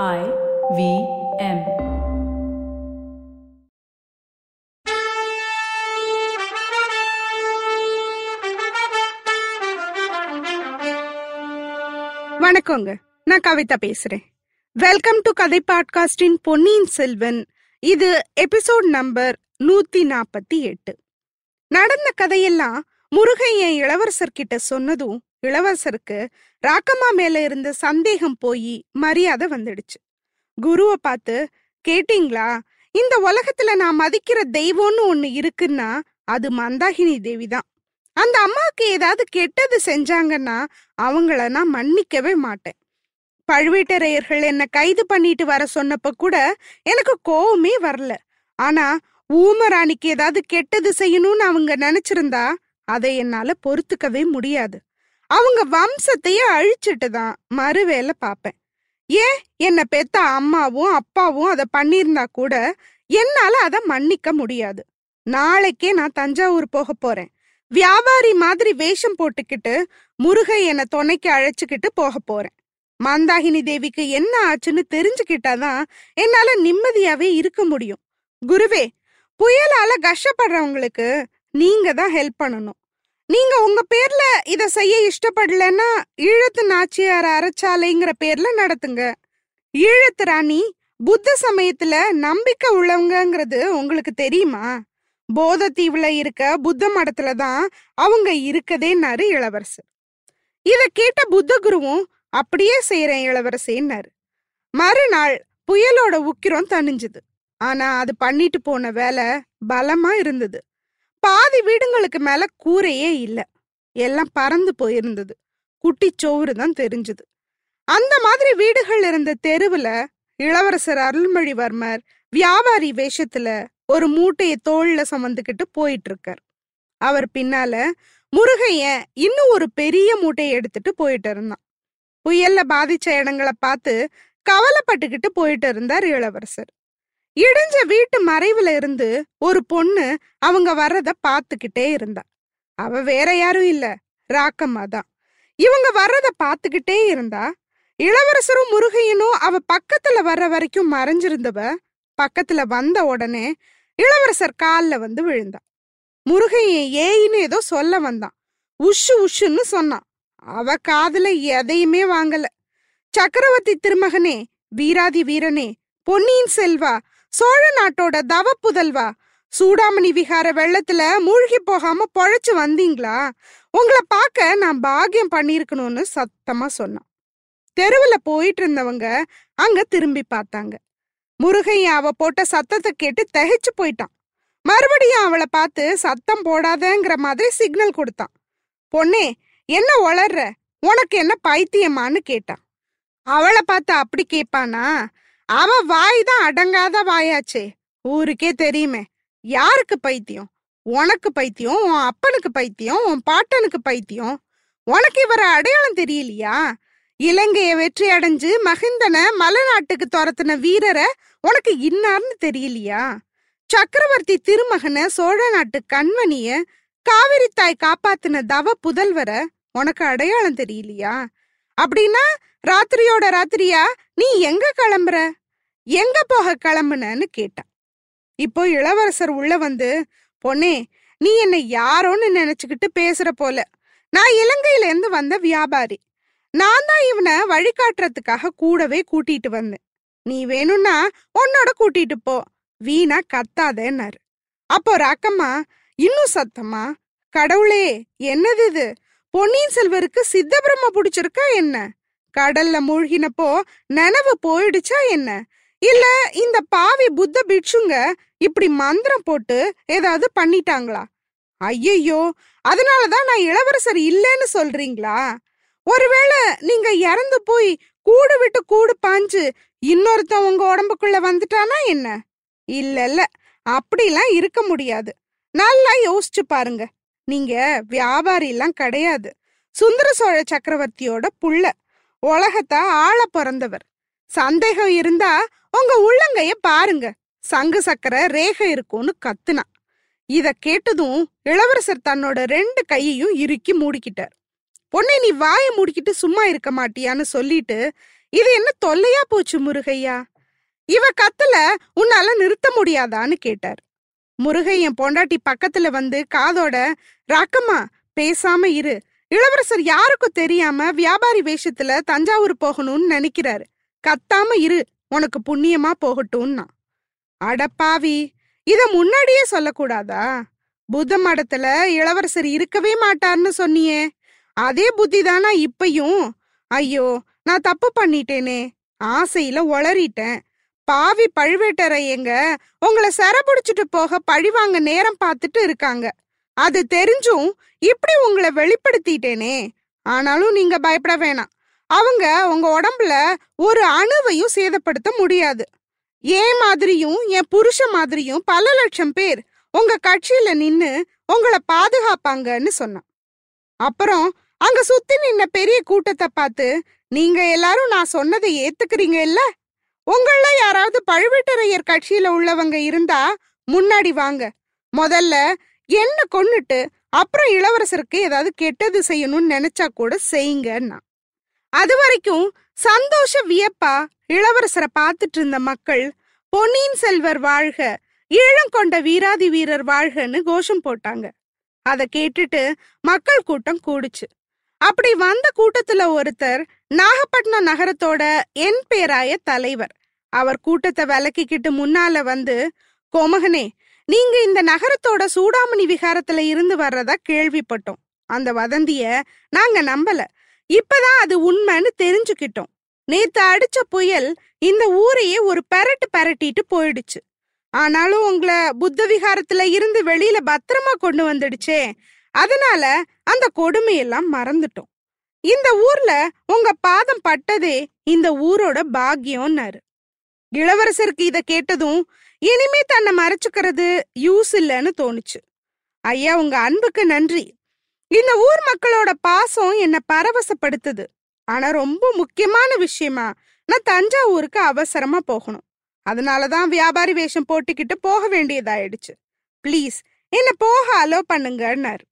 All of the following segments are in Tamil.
I V M. வணக்கங்க. நான் கவிதா பேசுறேன். வெல்கம் டு கதை பாட்காஸ்டின் பொன்னியின் செல்வன். இது எபிசோட் நம்பர் நூத்தி நாற்பத்தி எட்டு. நடந்த கதையெல்லாம் முருகையன் இளவரசர் கிட்ட சொன்னதும் இளவரசருக்கு ராக்கம்மா மேல இருந்த சந்தேகம் போய் மரியாதை வந்துடுச்சு. குருவை பார்த்து கேட்டீங்களா? இந்த உலகத்துல நான் மதிக்கிற தெய்வம்னு ஒண்ணு இருக்குன்னா அது மந்தாகினி தேவி தான். அந்த அம்மாவுக்கு ஏதாவது கெட்டது செஞ்சாங்கன்னா அவங்கள நான் மன்னிக்கவே மாட்டேன். பழுவேட்டரையர்கள் என்ன கைது பண்ணிட்டு வர சொன்னப்ப கூட எனக்கு கோவமே வரல. ஆனா ஊமராணிக்கு ஏதாவது கெட்டது செய்யணும்னு அவங்க நினைச்சிருந்தா அதை என்னால பொறுத்துக்கவே முடியாது. அவங்க வம்சத்தையே அழிச்சிட்டு தான் மறுவேளை பார்ப்பேன். ஏன்? என்ன பெத்த அம்மாவும் அப்பாவும் அதை பண்ணியிருந்தா கூட என்னால அதை மன்னிக்க முடியாது. நாளைக்கே நான் தஞ்சாவூர் போக போறேன். வியாபாரி மாதிரி வேஷம் போட்டுக்கிட்டு முருகை என்னை துணைக்கு அழைச்சுக்கிட்டு போக போறேன். மந்தாகினி தேவிக்கு என்ன ஆச்சுன்னு தெரிஞ்சுக்கிட்டாதான் என்னால நிம்மதியாவே இருக்க முடியும். குருவே புயலால கஷ்டப்படுறவங்களுக்கு நீங்க தான் ஹெல்ப் பண்ணணும். நீங்க உங்க பேர்ல இத செய்ய இஷ்டப்படலன்னா ஈழத்து நாச்சியார் அறச்சாலைங்கிற பேர்ல நடத்துங்க. ஈழத்து ராணி புத்த சமயத்துல நம்பிக்கை உள்ளவங்கங்கிறது உங்களுக்கு தெரியுமா? போதத்தீவுல இருக்க புத்த மடத்துல தான் அவங்க இருக்கதேன்னாரு இளவரசர். இத கேட்ட புத்த குருவும் அப்படியே செய்யறேன் இளவரசேன்னாரு. மறுநாள் புயலோட உக்கிரம் தணிஞ்சுது. ஆனா அது பண்ணிட்டு போன வேலை பலமா இருந்தது. பாதி வீடுங்களுக்கு மேல கூரையே இல்ல. எல்லாம் பறந்து போயிருந்தது. குட்டி சோறு தான் தெரிஞ்சது. அந்த மாதிரி வீடுகள் இருந்த தெருவுல இளவரசர் அருள்மொழிவர்மர் வியாபாரி வேஷத்துல ஒரு மூட்டைய தோல்ல சுமந்துக்கிட்டு போயிட்டு இருக்கார் அவர் பின்னால முருகையன் இன்னும் ஒரு பெரிய மூட்டையை எடுத்துட்டு போயிட்டு இருந்தான். புயல்ல பாதிச்ச இடங்களை பார்த்து கவலைப்பட்டுக்கிட்டு போயிட்டு இருந்தார் இளவரசர். இடிஞ்ச வீட்டு மறைவுல இருந்து ஒரு பொண்ணு அவங்க வர்றத பார்த்துக்கிட்டே இருந்தா. அவ வேற யாரும் இல்ல. ராக்கம்மா தான். இவங்க வர்றத பார்த்துக்கிட்டே இருந்தா. இளவரசரும் முருகையனும் அவ பக்கத்துல வர்ற வரைக்கும் மறைஞ்சிருந்தவ பக்கத்துல வந்த உடனே இளவரசர் கால்ல வந்து விழுந்தா. முருகையன் ஏயின்னு ஏதோ சொல்ல வந்தான். உஷு உஷுன்னு சொன்னான். அவ காதுல எதையுமே வாங்கல. சக்கரவர்த்தி திருமகனே வீராதி வீரனே பொன்னியின் செல்வா சோழ நாட்டோட தவ புதல்வா? சூடாமணி விகார வெள்ளத்துல மூழ்கி போகாம பொழைச்சு வந்தீங்களா? உங்களை பார்க்க நான் பாக்கியம் பண்ணிருக்கணும்னு சத்தமா சொன்னான். தெருவுல போயிட்டு இருந்தவங்க அங்க திரும்பி பார்த்தாங்க. முருகையன் அவ போட்ட சத்தத்தை கேட்டு தகைச்சு போயிட்டான். மறுபடியும் அவளை பார்த்து சத்தம் போடாதங்கிற மாதிரி சிக்னல் கொடுத்தான். பொண்ணே என்ன ஒளர்ற உனக்கு என்ன பைத்தியமான்னு கேட்டான். அவளை பார்த்து அப்படி கேட்பானா? அவ வாய் தான் அடங்காத வாயாச்சே. ஊருக்கே தெரியுமே. யாருக்கு பைத்தியம்? உனக்கு பைத்தியம் உன் அப்பனுக்கு பைத்தியம் உன் பாட்டனுக்கு பைத்தியம். உனக்கு இவர அடையாளம் தெரியலையா? இலங்கைய வெற்றி அடைஞ்சு மகிந்தனை மலைநாட்டுக்கு துரத்துன வீரரை உனக்கு இன்னார்னு தெரியலையா? சக்கரவர்த்தி திருமகனை சோழ நாட்டு கண்மணிய காவிரி தாய் காப்பாத்தின தவ புதல்வரை உனக்கு அடையாளம் தெரியலையா? அப்படின்னா ராத்திரியோட ராத்திரியா? நீ எங்க கிளம்புற? எங்க போக கிளம்புனன்னு கேட்டான் இப்போ இளவரசர் உள்ள வந்து பொண்ணே நீ என்னை யாரோன்னு நினைச்சுக்கிட்டு பேசுற போல. நான் இலங்கையில இருந்து வந்த வியாபாரி. நான் தான் இவனை வழிகாட்டுறதுக்காக கூடவே கூட்டிட்டு வந்தேன். நீ வேணும்னா உன்னோட கூட்டிட்டு போ. வீணா கத்தாதேன்னாரு. அப்போ ராக்கம்மா இன்னும் சத்தமா? கடவுளே என்னது இது? பொன்னியின் செல்வருக்கு சித்தபிரம்ம பிடிச்சிருக்கா என்ன? கடல்ல மூழ்கினப்போ நனவு போயிடுச்சா என்ன? இல்ல இந்த பாவி புத்த பிட்சுங்க இப்படி மந்திரம் போட்டு ஏதாவது பண்ணிட்டாங்களா? ஐயையோ அதனாலதான் நான் இளவரசர் இல்லைன்னு சொல்றீங்களா? ஒருவேளை நீங்க இறந்து போய் கூடு விட்டு கூடு பாஞ்சு இன்னொருத்தன் உங்க உடம்புக்குள்ள வந்துட்டானா என்ன? இல்ல இல்ல அப்படிலாம் இருக்க முடியாது. நல்லா யோசிச்சு பாருங்க. நீங்க வியாபாரி எல்லாம் கிடையாது. சுந்தர சோழ சக்கரவர்த்தியோட புள்ள. உலகத்தை ஆள பிறந்தவர். சந்தேகம் இருந்தா உங்க உள்ளங்கைய பாருங்க. சங்கு சக்கர ரேகை இருக்கும்னு கத்துனா. இத கேட்டதும் இளவரசர் தன்னோட ரெண்டு கையையும் இறுக்கி மூடிக்கிட்டார். பொண்ணை நீ வாயை மூடிக்கிட்டு சும்மா இருக்க மாட்டியான்னு சொல்லிட்டு இது என்ன தொல்லையா போச்சு முருகையா? இவ கத்துல உன்னால நிறுத்த முடியாதான்னு கேட்டார். முருகையன் பொண்டாட்டி பக்கத்துல வந்து காதோட ராக்கம்மா பேசாம இரு. இளவரசர் யாருக்கும் தெரியாம வியாபாரி வேஷத்துல தஞ்சாவூர் போகணும்னு நினைக்கிறாரு. கத்தாம இரு உனக்கு புண்ணியமா போகட்டும்னா. அடப்பாவி இத முன்னாடியே சொல்லக்கூடாதா? புத்த மடத்துல இளவரசர் இருக்கவே மாட்டார்னு சொன்னியே. அதே புத்தி தானா இப்பயும்? ஐயோ நான் தப்பு பண்ணிட்டேனே. ஆசையில ஒளறிட்டேன். பாவி பழுவேட்டரையங்க உங்களை சரபிடிச்சிட்டு போக பழிவாங்க நேரம் பார்த்துட்டு இருக்காங்க. அது தெரிஞ்சும் இப்படி உங்களை வெளிப்படுத்திட்டேனே. ஆனாலும் நீங்க பயப்பட வேணாம். அவங்க உங்க உடம்புல ஒரு அணுவையும் சேதப்படுத்த முடியாது. ஏன் மாதிரியும் என் புருஷ மாதிரியும் பல லட்சம் பேர் உங்க கட்சியில நின்னு உங்களை பாதுகாப்பாங்கன்னு சொன்னான். அப்புறம் அங்க சுத்தி நின்ன பெரிய கூட்டத்தை பார்த்து நீங்க எல்லாரும் நான் சொன்னதை ஏத்துக்கிறீங்க இல்ல உங்கள யாராவது பழுவேட்டரையர் கட்சியில உள்ளவங்க இருந்தா முன்னாடி வாங்க. முதல்ல என்ன கொன்னுட்டு அப்புறம் இளவரசருக்கு ஏதாவது கெட்டது செய்யணும்னு நினைச்சா கூட செய்யுங்கன்னா அது வரைக்கும் சந்தோஷ வியப்பா இளவரசரை பார்த்துட்டு இருந்த மக்கள் பொன்னியின் செல்வர் வாழ்க ஈழங்கொண்ட வீராதி வீரர் வாழ்கன்னு கோஷம் போட்டாங்க. அத கேட்டுட்டு மக்கள் கூட்டம் கூடுச்சு. அப்படி வந்த கூட்டத்துல ஒருத்தர் நாகப்பட்டினம் நகரத்தோட என் பேராய தலைவர். அவர் கூட்டத்தை விலக்கிக்கிட்டு முன்னால வந்து கோமகனே நீங்க இந்த நகரத்தோட சூடாமணி விகாரத்துல இருந்து வர்றதா கேள்விப்பட்டோம். அந்த வதந்திய நாங்க நம்பல. இப்பதான் அது உண்மைன்னு தெரிஞ்சுக்கிட்டோம். நேத்து அடிச்ச புயல் இந்த ஊரையே ஒரு பெரட்டு பரட்டிட்டு போயிடுச்சு. ஆனாலும் உங்களை புத்த விகாரத்துல இருந்து வெளியில பத்திரமா கொண்டு வந்துடுச்சே. அதனால அந்த கொடுமையெல்லாம் மறந்துட்டோம். இந்த ஊர்ல உங்க பாதம் பட்டதே இந்த ஊரோட பாக்கியம்னாரு. இளவரசருக்கு இத கேட்டதும் இனிமே தன்னை மறைச்சுக்கிறது யூஸ் இல்லைன்னு தோணுச்சு. ஐயா உங்க அன்புக்கு நன்றி. இந்த ஊர் மக்களோட பாசம் என்ன பரவசப்படுத்துது. ஆனா ரொம்ப முக்கியமான விஷயமா நான் தஞ்சாவூருக்கு அவசரமா போகணும். அதனாலதான் வியாபாரி வேஷம் போட்டுக்கிட்டு போக வேண்டியதாயிடுச்சு. ப்ளீஸ் என்ன போக அலோ பண்ணுங்கன்னாரு.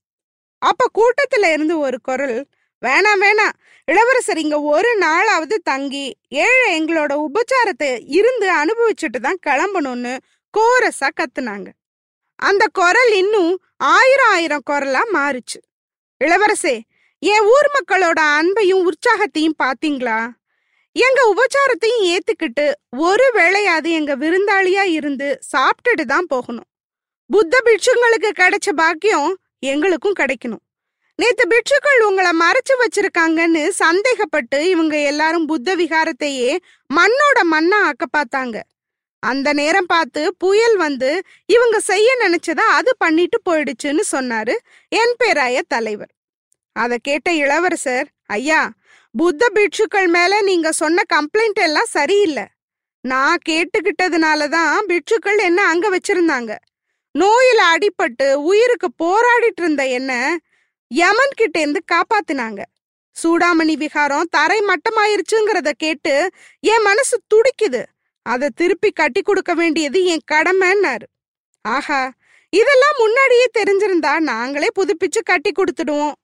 அப்ப கூட்டத்துல இருந்து ஒரு குரல் வேணாம் வேணாம். இளவரசர் இங்க ஒரு நாளாவது தங்கி ஏழை எங்களோட உபச்சாரத்தை இருந்து அனுபவிச்சுட்டு தான் கிளம்பணும்னு கோரஸா கத்துனாங்க. அந்த குரல் இன்னும் ஆயிரம் ஆயிரம் குரலா மாறுச்சு. இளவரசே என் ஊர் மக்களோட அன்பையும் உற்சாகத்தையும் பாத்தீங்களா? எங்க உபச்சாரத்தையும் ஏத்துக்கிட்டு ஒரு வேளையாவது எங்க விருந்தாளியா இருந்து சாப்பிட்டுட்டு தான் போகணும். புத்த பிட்சுங்களுக்கு கிடைச்ச பாக்கியம் எங்களுக்கும் கிடைக்கணும். நேத்து பிட்சுக்கள் உங்களை மறைச்சு வச்சிருக்காங்கன்னு சந்தேகப்பட்டு இவங்க எல்லாரும் புத்த விகாரத்தையே மண்ணோட மண்ணா ஆக்க பார்த்தாங்க. அந்த நேரம் பார்த்து புயல் வந்து இவங்க செய்ய நினைச்சதா அது பண்ணிட்டு போயிடுச்சுன்னு சொன்னாரு என் பேராய தலைவர். அத கேட்ட இளவரசர் ஐயா புத்த பிட்சுக்கள் மேல நீங்க சொன்ன கம்ப்ளைண்ட் எல்லாம் சரியில்லை. நான் கேட்டுக்கிட்டதுனால தான் பிட்சுக்கள் என்ன அங்க வச்சிருந்தாங்க. நோயில அடிபட்டு உயிருக்கு போராடிட்டு இருந்த என்ன யமன் கிட்ட இருந்து காப்பாத்தினாங்க. சூடாமணி விகாரம் தரை மட்டமாயிருச்சுங்கிறத கேட்டு என் மனசு துடிக்குது. அதை திருப்பி கட்டி கொடுக்க வேண்டியது என் கடமைன்னாரு. ஆஹா இதெல்லாம் முன்னாடியே தெரிஞ்சிருந்தா நாங்களே புதுப்பிச்சு கட்டி கொடுத்துடுவோம்.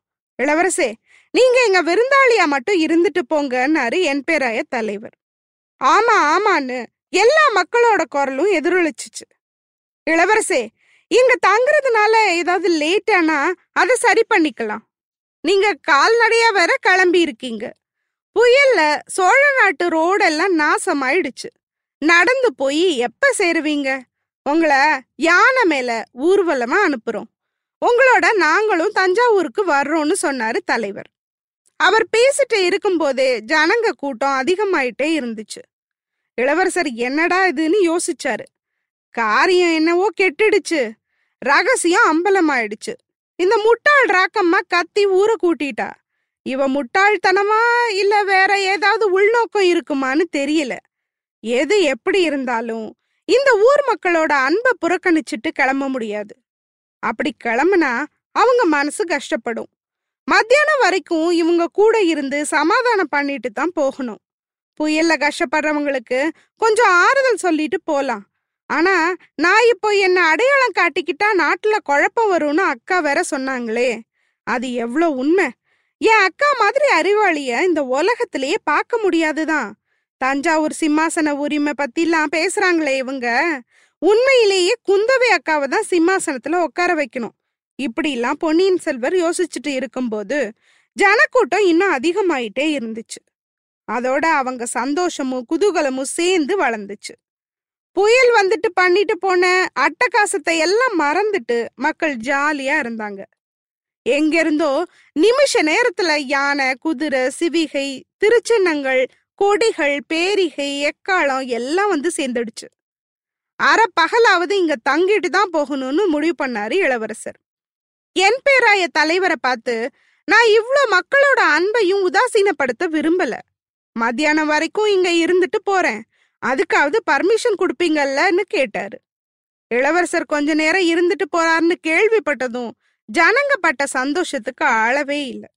இளவரசே நீங்க எங்க விருந்தாளியா மட்டும் இருந்துட்டு போங்கன்னாரு என் பேராய தலைவர். ஆமா ஆமான்னு எல்லா மக்களோட குரலும் எதிரொலிச்சிச்சு. இளவரசே இங்க தங்குறதுனால ஏதாவது லேட் ஆனா அதை சரி பண்ணிக்கலாம். நீங்க கால்நடையா வேற கிளம்பி இருக்கீங்க. புயல்ல சோழ நாட்டு ரோடெல்லாம் நாசமாயிடுச்சு. நடந்து போய் எப்ப சேருவீங்க? உங்களை யானை மேல ஊர்வலமா அனுப்புறோம். உங்களோட நாங்களும் தஞ்சாவூருக்கு வர்றோம்னு சொன்னாரு தலைவர். அவர் பேசிட்டு இருக்கும்போதே ஜனங்க கூட்டம் அதிகமாயிட்டே இருந்துச்சு. இளவரசர் என்னடா இதுன்னு யோசிச்சாரு. காரியம் என்னவோ கெட்டுடுச்சு. ரகசியம் அம்பலமாயிடுச்சு. இந்த முட்டாள் ராக்கம்மா கத்தி ஊரை கூட்டிட்டா. இவ முட்டாள்தனமா இல்ல வேற ஏதாவது உள்நோக்கம் இருக்குமான்னு தெரியல. எது எப்படி இருந்தாலும் இந்த ஊர் மக்களோட அன்பை புறக்கணிச்சிட்டு கிளம்ப முடியாது. அப்படி கிளம்புனா அவங்க மனசு கஷ்டப்படும். மத்தியானம் வரைக்கும் இவங்க கூட இருந்து சமாதானம் பண்ணிட்டு தான் போகணும். புயல்ல கஷ்டப்படுறவங்களுக்கு கொஞ்சம் ஆறுதல் சொல்லிட்டு போலாம். ஆனா நான் இப்போ என்ன அடையாளம் காட்டிக்கிட்டா நாட்டுல குழப்பம் வரும்னு அக்கா வேற சொன்னாங்களே. அது எவ்வளோ உண்மை. என் அக்கா மாதிரி அறிவாளிய இந்த உலகத்திலேயே பார்க்க முடியாதுதான். தஞ்சாவூர் சிம்மாசன உரிமை பத்திலாம் பேசுறாங்களே இவங்க. உண்மையிலேயே குந்தவை அக்காவை தான் சிம்மாசனத்துல உட்கார வைக்கணும். இப்படிலாம் பொன்னியின் செல்வர் யோசிச்சுட்டு இருக்கும்போது ஜனக்கூட்டம் இன்னும் அதிகமாயிட்டே இருந்துச்சு. அதோட அவங்க சந்தோஷமும் குதூகலமும் சேர்ந்து வளர்ந்துச்சு. புயல் வந்துட்டு பண்ணிட்டு போன அட்டகாசத்தை எல்லாம் மறந்துட்டு மக்கள் ஜாலியா இருந்தாங்க. எங்கிருந்தோ நிமிஷ நேரத்துல யானை குதிரை சிவிகை திருச்சின்னங்கள் கொடிகள் பேரிகை எக்காலம் எல்லாம் வந்து சேர்ந்துடுச்சு. அரை பகலாவது இங்க தங்கிட்டு தான் போகணும்னு முடிவு பண்ணாரு இளவரசர். என் பேராய தலைவரை பார்த்து நான் இவ்ளோ மக்களோட அன்பையும் உதாசீனப்படுத்த விரும்பல. மத்தியானம் வரைக்கும் இங்க இருந்துட்டு போறேன். அதுக்காவது பர்மிஷன் கொடுப்பீங்கல்லன்னு கேட்டாரு. இளவரசர் கொஞ்ச நேரம் இருந்துட்டு போறாருன்னு கேள்விப்பட்டதும் ஜனங்க பட்ட சந்தோஷத்துக்கு அளவே இல்லை.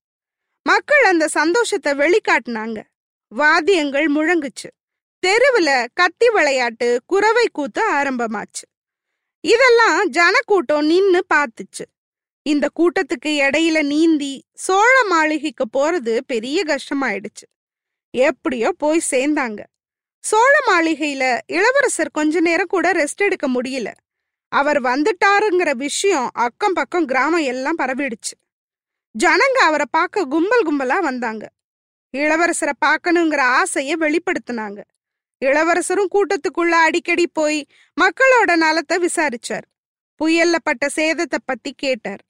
மக்கள் அந்த சந்தோஷத்தை வெளிக்காட்டினாங்க. வாத்தியங்கள் முழங்குச்சு. தெருவுல கத்தி விளையாட்டு குறவை கூத்து ஆரம்பமாச்சு. இதெல்லாம் ஜனக்கூட்டம் நின்னு பார்த்துச்சு இந்த கூட்டத்துக்கு இடையில நீந்தி சோழ மாளிகைக்கு போறது பெரிய கஷ்டமாயிடுச்சு. எப்படியோ போய் சேர்ந்தாங்க. சோழ மாளிகையில இளவரசர் கொஞ்ச நேரம் கூட ரெஸ்ட் எடுக்க முடியல. அவர் வந்துட்டாருங்கிற விஷயம் அக்கம் பக்கம் கிராமம் எல்லாம் பரவிடுச்சு. ஜனங்க அவரை பார்க்க கும்பல் கும்பலா வந்தாங்க. இளவரசரை பார்க்கணுங்கிற ஆசைய வெளிப்படுத்தினாங்க. இளவரசரும் கூட்டத்துக்குள்ள அடிக்கடி போய் மக்களோட நலத்தை விசாரிச்சார். புயல்ல பட்ட சேதத்தை பத்தி கேட்டார்.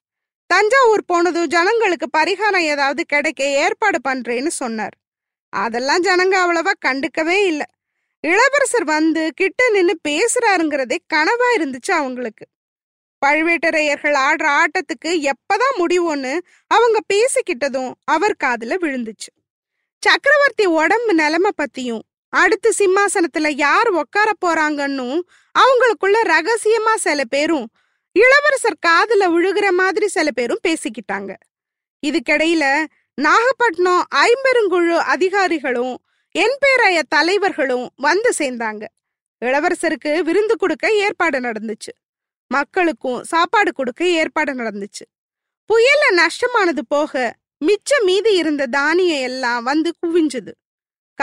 தஞ்சாவூர் போனதும் ஜனங்களுக்கு பரிகாரம் ஏதாவது கிடைக்க ஏற்பாடு பண்றேன்னு சொன்னார். அதெல்லாம் ஜனங்க அவ்வளவா கண்டுக்கவே இல்லை. இளவரசர் வந்து கிட்ட நின்னு பேசுறாருங்கிறதே கனவா இருந்துச்சு அவங்களுக்கு. பழுவேட்டரையர்கள் ஆடுற ஆட்டத்துக்கு எப்பதான் முடிவுன்னு அவங்க பேசிக்கிட்டதும் அவர் காதுல விழுந்துச்சு. சக்கரவர்த்தி உடம்பு நிலைமை பத்தியும் அடுத்து சிம்மாசனத்துல யார் உட்கார போறாங்கன்னும் அவங்களுக்குள்ள ரகசியமா சில பேரும் இளவரசர் காதுல விழுகிற மாதிரி சில பேரும் பேசிக்கிட்டாங்க. இதுக்கிடையில நாகப்பட்டினம் ஐம்பெருங்குழு அதிகாரிகளும் என்பேராய தலைவர்களும் வந்து சேர்ந்தாங்க. இளவரசருக்கு விருந்து கொடுக்க ஏற்பாடு நடந்துச்சு. மக்களுக்கும் சாப்பாடு கொடுக்க ஏற்பாடு நடந்துச்சு. புயல்ல நஷ்டமானது போக மிச்சம் மீதி இருந்த தானியம் எல்லாம் வந்து குவிஞ்சுது.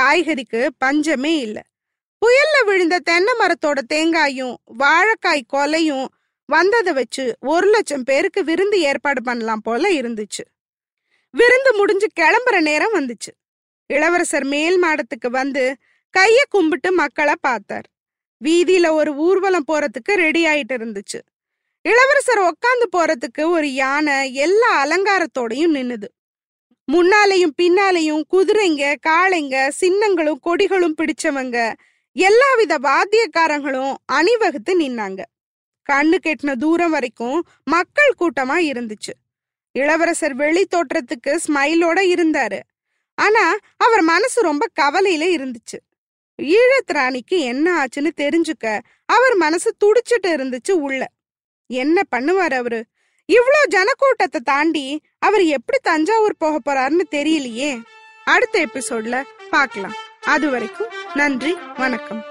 காய்கறிக்கு பஞ்சமே இல்ல. புயல்ல விழுந்த தென்னை மரத்தோட தேங்காயும் வாழைக்காய் கொலையும் வந்ததை வச்சு ஒரு லட்சம் பேருக்கு விருந்து ஏற்பாடு பண்ணலாம் போல இருந்துச்சு. விருந்து முடிஞ்சு கிளம்புற நேரம் வந்துச்சு. இளவரசர் மேல் மாடத்துக்கு வந்து கைய கும்பிட்டு மக்களை பார்த்தார். வீதியில ஒரு ஊர்வலம் போறதுக்கு ரெடி ஆயிட்டு இருந்துச்சு. இளவரசர் உக்காந்து போறதுக்கு ஒரு யானை எல்லா அலங்காரத்தோடையும் நின்னுது. முன்னாலையும் பின்னாலையும் குதிரைங்க காளைங்க சின்னங்களும் கொடிகளும் பிடிச்சவங்க. எல்லாவித வாத்தியக்காரங்களும் அணிவகுத்து நின்னாங்க. கண்ணு கெட்டின தூரம் வரைக்கும் மக்கள் கூட்டமா இருந்துச்சு. இளவரசர் வெளி தோற்றத்துக்கு ஸ்மைலோட இருந்தாரு. ஆனா அவர் மனசு ரொம்ப கவலையில இருந்துச்சு. ஈழத்ராணிக்கு என்ன ஆச்சுன்னு தெரிஞ்சுக்க அவர் மனசு துடிச்சிட்டு இருந்துச்சு உள்ள. என்ன பண்ணுவார் அவரு? இவ்ளோ ஜனக்கூட்டத்தை தாண்டி அவர் எப்படி தஞ்சாவூர் போக போறாருன்னு தெரியலையே. அடுத்த எபிசோட்ல பார்க்கலாம். அது வரைக்கும் நன்றி வணக்கம்.